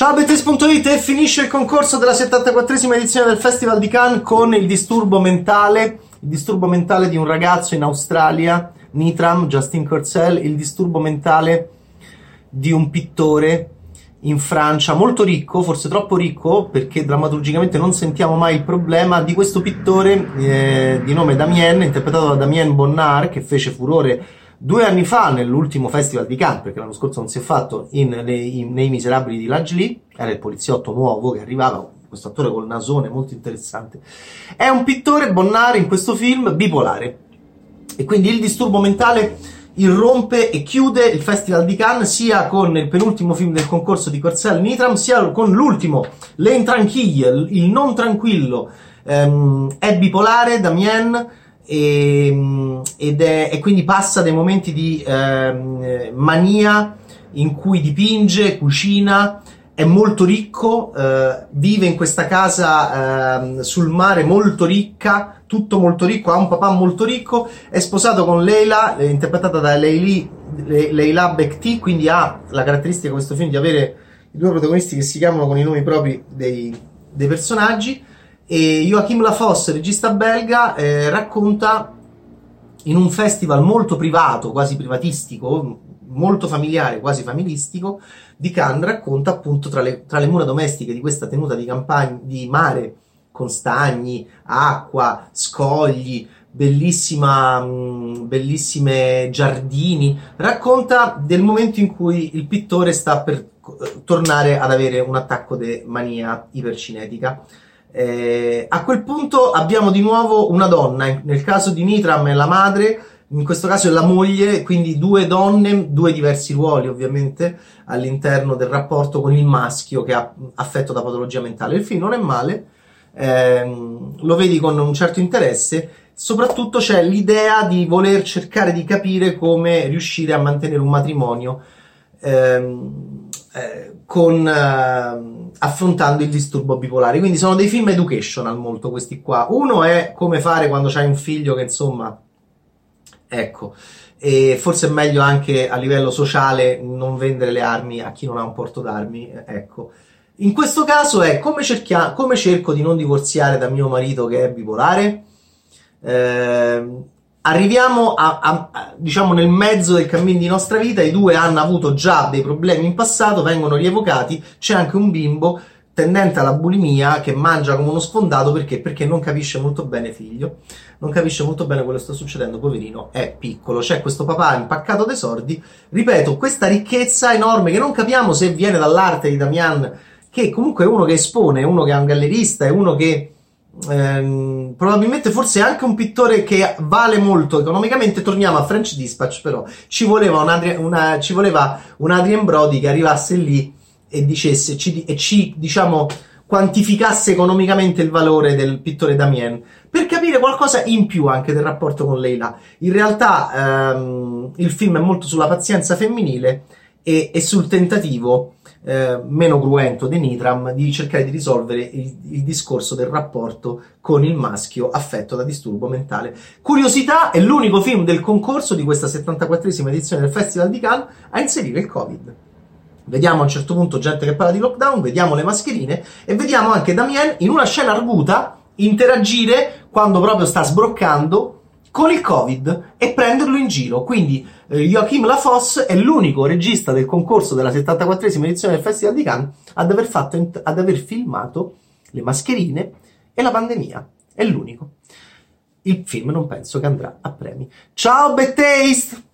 Ciao Bettes.it e finisce il concorso della 74esima edizione del Festival di Cannes con il disturbo mentale, il disturbo mentale di un ragazzo in Australia, Nitram, Justin Kurzel, il disturbo mentale di un pittore in Francia molto ricco, forse troppo ricco perché drammaturgicamente non sentiamo mai il problema di questo pittore eh, di nome Damien, interpretato da Damien Bonnard che fece furore due anni fa nell'ultimo festival di Cannes, perché l'anno scorso non si è fatto in, nei, nei Miserabili di Lajli, era il poliziotto nuovo che arrivava, questo attore col nasone molto interessante. È un pittore Bonnard in questo film bipolare e quindi il disturbo mentale irrompe e chiude il Festival di Cannes sia con il penultimo film del concorso di Corsel Nitram, sia con l'ultimo, L'Intranquille, il non tranquillo, ehm, è bipolare, Damien, e, ed è, e quindi passa dei momenti di ehm, mania in cui dipinge, cucina, è molto ricco, eh, vive in questa casa eh, sul mare molto ricca, tutto molto ricco, ha un papà molto ricco, è sposato con Leila, eh, interpretata da Leili, Le, Leila Bekti, quindi ha la caratteristica di questo film di avere i due protagonisti che si chiamano con i nomi propri dei, dei personaggi. E Joachim Lafosse, regista belga, eh, racconta in un festival molto privato, quasi privatistico, molto familiare, quasi familistico, di Cannes racconta appunto tra le, tra le mura domestiche di questa tenuta di, campagna, di mare con stagni, acqua, scogli, bellissima, mh, bellissime giardini, racconta del momento in cui il pittore sta per eh, tornare ad avere un attacco di mania ipercinetica. Eh, a quel punto abbiamo di nuovo una donna, nel caso di Nitram è la madre, in questo caso è la moglie, quindi due donne, due diversi ruoli ovviamente all'interno del rapporto con il maschio che ha affetto da patologia mentale. Il film non è male, ehm, lo vedi con un certo interesse, soprattutto c'è l'idea di voler cercare di capire come riuscire a mantenere un matrimonio ehm, eh, con, eh, affrontando il disturbo bipolare. Quindi sono dei film educational molto questi qua. Uno è come fare quando c'hai un figlio che insomma Ecco, e forse è meglio anche a livello sociale non vendere le armi a chi non ha un porto d'armi, ecco. In questo caso è come, cerchia- come cerco di non divorziare da mio marito che è bipolare? Eh, arriviamo a, a, a, diciamo nel mezzo del cammino di nostra vita, i due hanno avuto già dei problemi in passato, vengono rievocati, c'è anche un bimbo tendente alla bulimia che mangia come uno sfondato perché? Perché non capisce molto bene figlio, non capisce molto bene quello che sta succedendo, poverino, è piccolo, c'è questo papà impaccato dei sordi, ripeto, questa ricchezza enorme che non capiamo se viene dall'arte di Damian, che comunque è uno che espone, è uno che è un gallerista, è uno che ehm, probabilmente forse anche un pittore che vale molto economicamente, torniamo a French Dispatch però, ci voleva un, Adri- una, ci voleva un Adrien Brody che arrivasse lì e dicesse ci, e ci diciamo quantificasse economicamente il valore del pittore Damien per capire qualcosa in più anche del rapporto con Leila. In realtà ehm, il film è molto sulla pazienza femminile e, e sul tentativo eh, meno cruento di Nitram di cercare di risolvere il, il, discorso del rapporto con il maschio affetto da disturbo mentale. Curiosità, è l'unico film del concorso di questa 74esima edizione del Festival di Cannes a inserire il Covid. Vediamo a un certo punto gente che parla di lockdown, vediamo le mascherine e vediamo anche Damien in una scena arguta interagire quando proprio sta sbroccando con il Covid e prenderlo in giro. Quindi eh, Joachim Lafosse è l'unico regista del concorso della 74esima edizione del Festival di Cannes ad aver, fatto, ad aver filmato le mascherine e la pandemia. È l'unico. Il film non penso che andrà a premi. Ciao, Bad Taste!